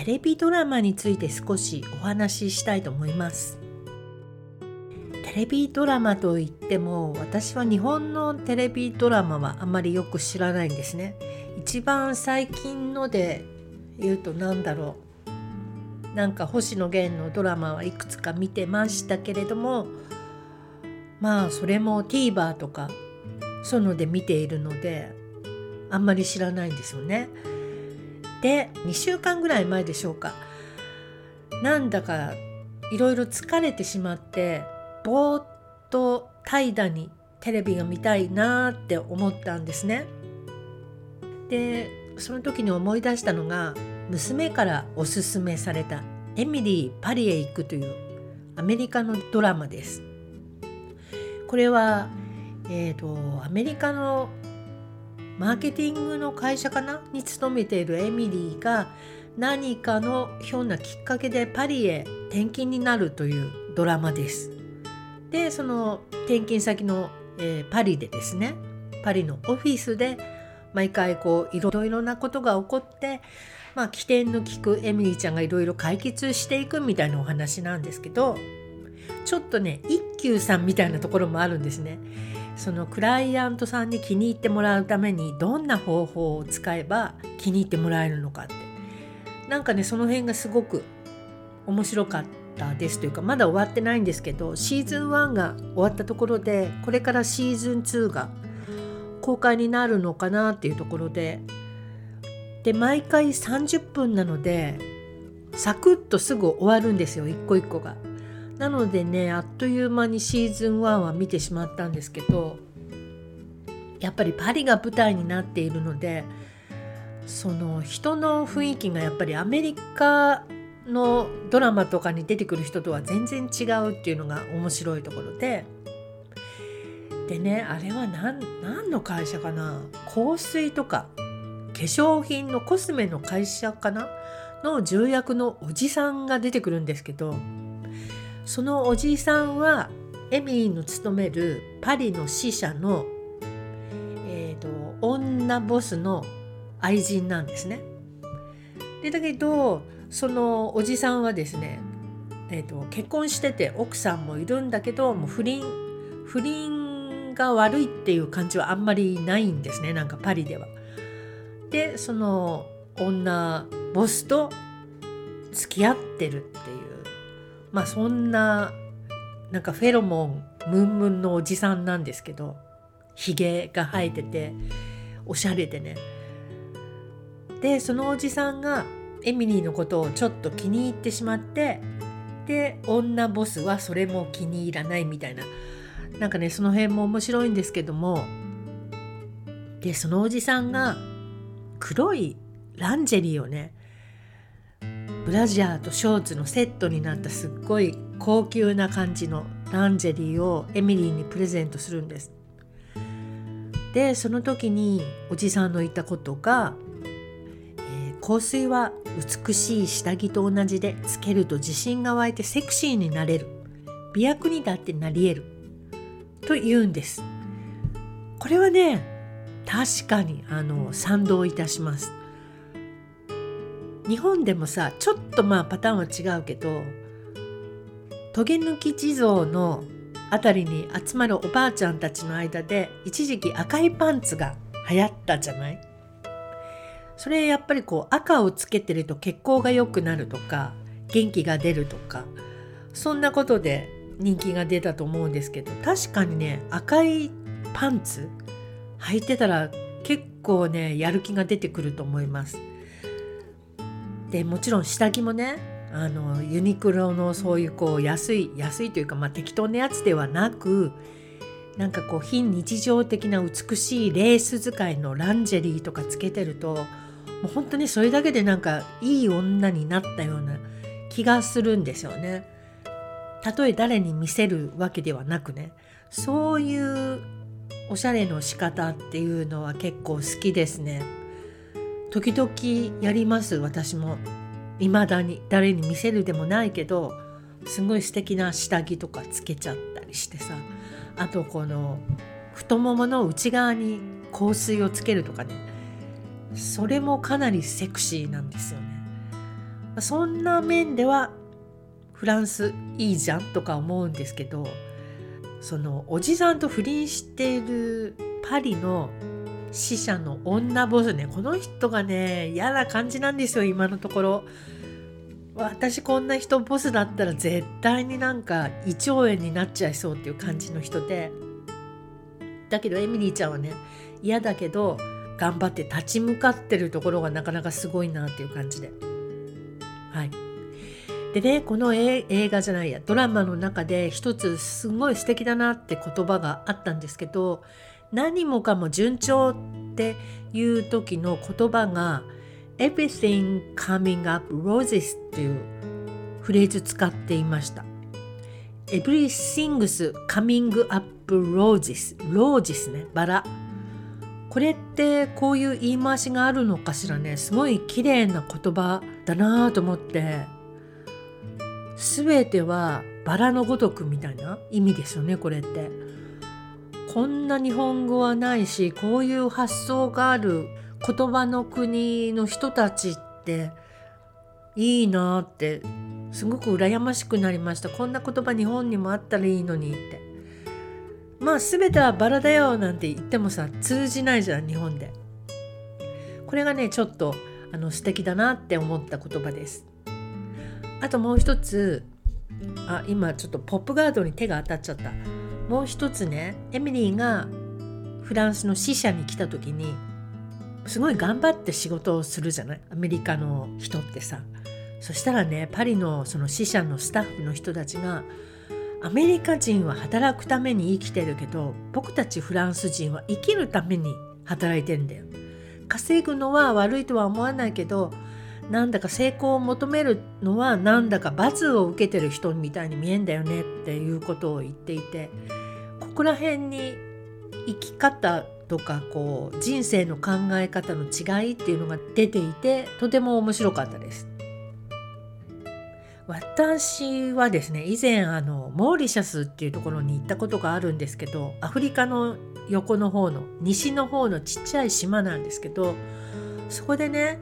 テレビドラマについて少しお話ししたいと思います。テレビドラマといっても私は日本のテレビドラマはあまりよく知らないんですね。一番最近ので言うと何だろう。なんか星野源のドラマはいくつか見てましたけれどもまあそれも TVer とかそういうので見ているのであんまり知らないんですよね。で2週間ぐらい前でしょうかなんだかいろいろ疲れてしまってぼーっと怠惰にテレビが見たいなーって思ったんですね。でその時に思い出したのが娘からおすすめされた「エミリー・パリへ行く」というアメリカのドラマです。これは、えーと、アメリカのマーケティングの会社かな？に勤めているエミリーが何かのひょんなきっかけでパリへ転勤になるというドラマです。でその転勤先の、えー、パリでですねパリのオフィスで毎回こういろいろなことが起こってまあ起点の利くエミリーちゃんがいろいろ解決していくみたいなお話なんですけどちょっとね一休さんみたいなところもあるんですね。そのクライアントさんに気に入ってもらうためにどんな方法を使えば気に入ってもらえるのかってなんかねその辺がすごく面白かったですというかまだ終わってないんですけどシーズン1が終わったところでこれからシーズン2が公開になるのかなっていうところでで毎回30分なのでサクッとすぐ終わるんですよ一個一個が。なのでねあっという間にシーズン1は見てしまったんですけどやっぱりパリが舞台になっているのでその人の雰囲気がやっぱりアメリカのドラマとかに出てくる人とは全然違うっていうのが面白いところででねあれは何何の会社かな？香水とか化粧品のコスメの会社かな？の重役のおじさんが出てくるんですけどそのおじいさんはエミリーの勤めるパリの支社の、えーと、女ボスの愛人なんですね。でだけどそのおじさんはですね、えーと、結婚してて奥さんもいるんだけどもう不倫不倫が悪いっていう感じはあんまりないんですねなんかパリでは。でその女ボスと付き合ってるっていうまあそんななんかフェロモンムンムンのおじさんなんですけどひげが生えてておしゃれでね。でそのおじさんがエミリーのことをちょっと気に入ってしまってで女ボスはそれも気に入らないみたいな。なんかねその辺も面白いんですけどもでそのおじさんが黒いランジェリーをねブラジャーとショーツのセットになったすっごい高級な感じのランジェリーをエミリーにプレゼントするんです。でその時におじさんの言ったことが、えー、香水は美しい下着と同じでつけると自信が湧いてセクシーになれる美薬にだってなり得ると言うんです。これはね確かにあの賛同いたします。日本でもさちょっとまあパターンは違うけどトゲ抜き地蔵の辺りに集まるおばあちゃんたちの間で一時期赤いパンツが流行ったじゃない？それやっぱりこう赤をつけてると血行が良くなるとか元気が出るとかそんなことで人気が出たと思うんですけど確かにね赤いパンツ履いてたら結構ねやる気が出てくると思います。でもちろん下着もねあのユニクロのそういうこう安い安いというか、まあ、適当なやつではなくなんかこう非日常的な美しいレース使いのランジェリーとかつけてるともう本当にそれだけでなんかいい女になったような気がするんですよね。たとえ誰に見せるわけではなくねそういうおしゃれの仕方っていうのは結構好きですね。時々やります私も。未だに。誰に見せるでもないけどすごい素敵な下着とかつけちゃったりしてさ。あとこの太ももの内側に香水をつけるとかね。それもかなりセクシーなんですよね。そんな面ではフランスいいじゃんとか思うんですけどそのおじさんと不倫しているパリの死者の女ボスね。この人がね嫌な感じなんですよ今のところ。私こんな人ボスだったら絶対になんか胃腸炎になっちゃいそうっていう感じの人で。だけどエミリーちゃんはね嫌だけど頑張って立ち向かってるところがなかなかすごいなっていう感じで。はい。でねこの映画じゃないやドラマの中で一つすごい素敵だなって言葉があったんですけど何もかも順調っていう時の言葉が Everything coming up roses っていうフレーズ使っていました。Everything's coming up roses ロージスねバラ。これってこういう言い回しがあるのかしらね。すごい綺麗な言葉だなと思って。全てはバラのごとくみたいな意味ですよねこれって。こんな日本語はないしこういう発想がある言葉の国の人たちっていいなってすごく羨ましくなりました。こんな言葉日本にもあったらいいのにって。まあ全てはバラだよなんて言ってもさ通じないじゃん日本で。これがねちょっとあの素敵だなって思った言葉です。あともう一つあ今ちょっとポップガードに手が当たっちゃった。もう一つねエミリーがフランスの支社に来た時にすごい頑張って仕事をするじゃない？アメリカの人ってさ。そしたらねパリのその支社のスタッフの人たちがアメリカ人は働くために生きてるけど僕たちフランス人は生きるために働いてんだよ。稼ぐのは悪いとは思わないけどなんだか成功を求めるのはなんだか罰を受けてる人みたいに見えんだよねっていうことを言っていて。ここら辺に生き方とかこう人生の考え方の違いっていうのが出ていてとても面白かったです。私はですね以前あのモーリシャスっていうところに行ったことがあるんですけどアフリカの横の方の西の方のちっちゃい島なんですけどそこでね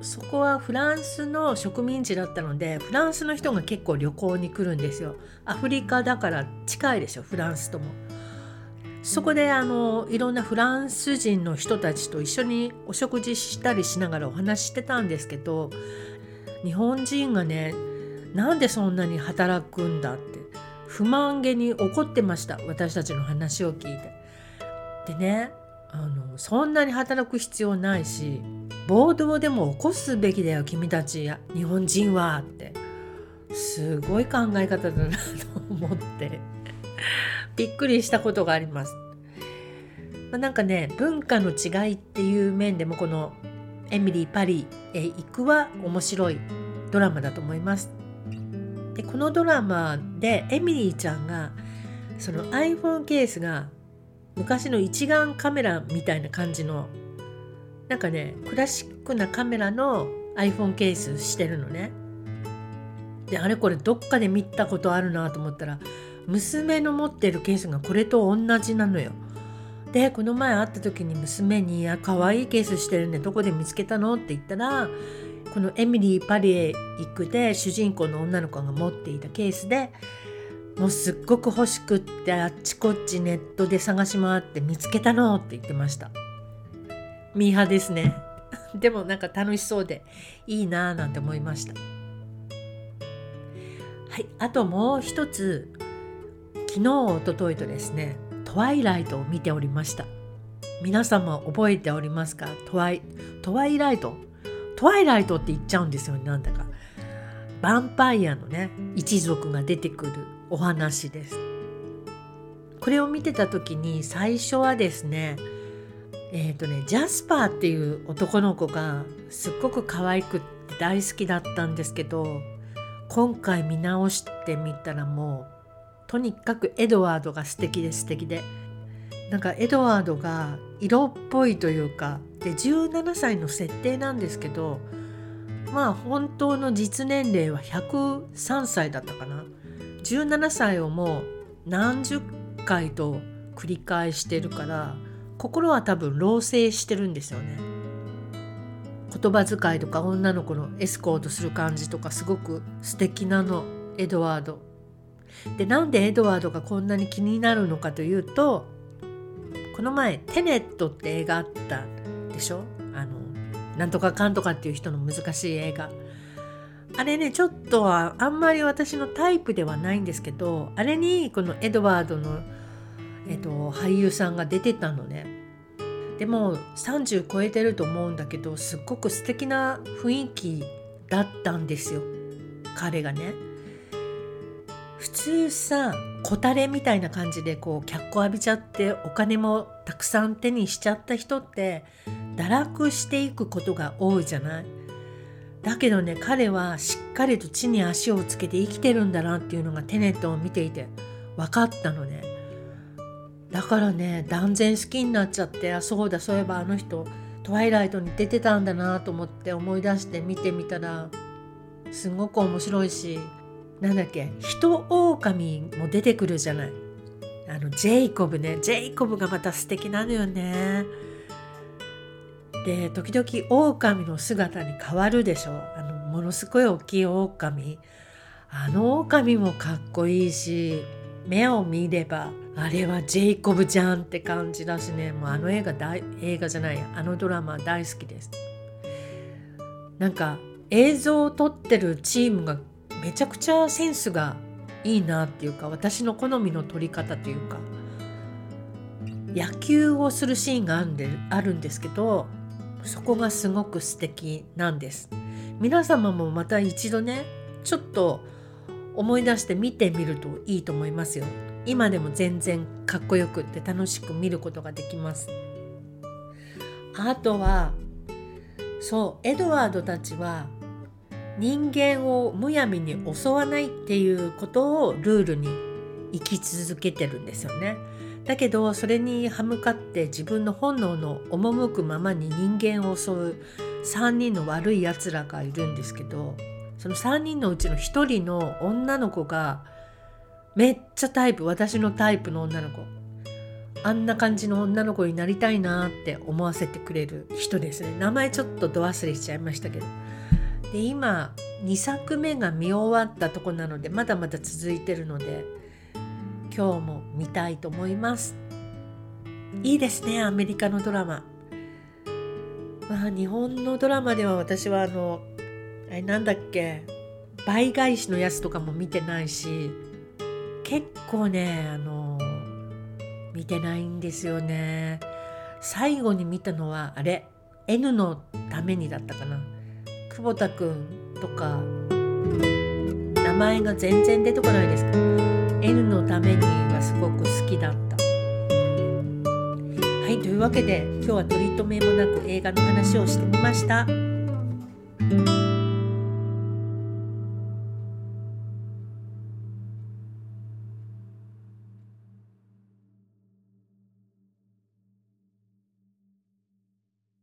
そこはフランスの植民地だったのでフランスの人が結構旅行に来るんですよアフリカだから近いでしょフランスともそこであのいろんなフランス人の人たちと一緒にお食事したりしながらお話ししてたんですけど日本人がねなんでそんなに働くんだって不満げに怒ってました私たちの話を聞いて。でねあのそんなに働く必要ないし暴動でも起こすべきだよ君たち日本人はってすごい考え方だなと思ってびっくりしたことがあります。まあ、なんかね文化の違いっていう面でもこの「エミリー・パリへ行く」は面白いドラマだと思います。でこのドラマでエミリーちゃんがその iPhone ケースが昔の一眼カメラみたいな感じのなんかねクラシックなカメラの iPhone ケースしてるのね。であれこれどっかで見たことあるなと思ったら娘の持ってるケースがこれと同じなのよ。でこの前会った時に娘に「あ可愛いケースしてるねどこで見つけたの?」って言ったらこの「エミリー・パリへ行く」で主人公の女の子が持っていたケースでもうすっごく欲しくってあっちこっちネットで探し回って見つけたのって言ってましたミーハーですね。でもなんか楽しそうでいいなぁなんて思いました。はいあともう一つ昨日おとといとですねトワイライトを見ておりました。皆様覚えておりますか？トワイトワイライト？トワイライトって言っちゃうんですよなんだか。ヴァンパイアのね一族が出てくるお話です。これを見てた時に最初はですねえっ、ー、とねジャスパーっていう男の子がすっごく可愛くって大好きだったんですけど今回見直してみたらもうとにかくエドワードが素敵で素敵で。なんかエドワードが色っぽいというかで17歳の設定なんですけどまあ本当の実年齢は103歳だったかな。17歳をもう何十回と繰り返してるから心は多分老成してるんですよね言葉遣いとか女の子のエスコートする感じとかすごく素敵なのエドワード。でなんでエドワードがこんなに気になるのかというとこの前「テネット」って映画あったでしょ？あのなんとかかんとかっていう人の難しい映画。あれねちょっとはあんまり私のタイプではないんですけどあれにこのエドワードの、えっと、俳優さんが出てたのね。でも30超えてると思うんだけどすっごく素敵な雰囲気だったんですよ彼がね。普通さ小たれみたいな感じでこう脚光浴びちゃってお金もたくさん手にしちゃった人って堕落していくことが多いじゃない？だけどね彼はしっかりと地に足をつけて生きてるんだなっていうのがテネットを見ていて分かったのねだからね断然好きになっちゃってあそうだそういえばあの人トワイライトに出てたんだなと思って思い出して見てみたらすごく面白いしなんだっけ人狼も出てくるじゃない。あのジェイコブね。ジェイコブがまた素敵なのよね。で時々狼の姿に変わるでしょ。あのものすごい大きい狼。あの狼もかっこいいし目を見ればあれはジェイコブじゃんって感じだしね。もうあの映画大映画じゃないあのドラマ大好きです。なんか映像を撮ってるチームがめちゃくちゃセンスがいいなっていうか私の好みの撮り方というか野球をするシーンがあるんであるんですけどそこがすごく素敵なんです。皆様もまた一度ねちょっと思い出して見てみるといいと思いますよ。今でも全然かっこよくって楽しく見ることができますあとはそうエドワードたちは人間をむやみに襲わないっていうことをルールに生き続けてるんですよね。だけどそれに歯向かって自分の本能の赴くままに人間を襲う3人の悪いやつらがいるんですけどその3人のうちの1人の女の子がめっちゃタイプ私のタイプの女の子。あんな感じの女の子になりたいなって思わせてくれる人です。ね名前ちょっとど忘れしちゃいましたけど。で今2作目が見終わったとこなのでまだまだ続いてるので今日も見たいと思います。いいですねアメリカのドラマ。まあ日本のドラマでは私はあのあれなんだっけ倍返しのやつとかも見てないし結構ねあの見てないんですよね。最後に見たのはあれ N のためにだったかな。久保田くんとか名前が全然出てこないですけど N のためにがすごく好きだった。はいというわけで今日は取り留めもなく映画の話をしてみました。